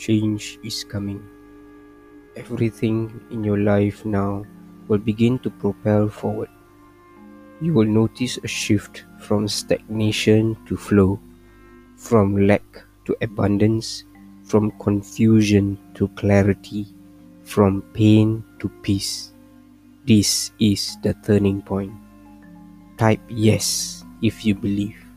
change is coming. Everything in your life now will begin to propel forward. You will notice a shift from stagnation to flow, from lack to abundance, from confusion to clarity, from pain to peace. This is the turning point. Type yes if you believe.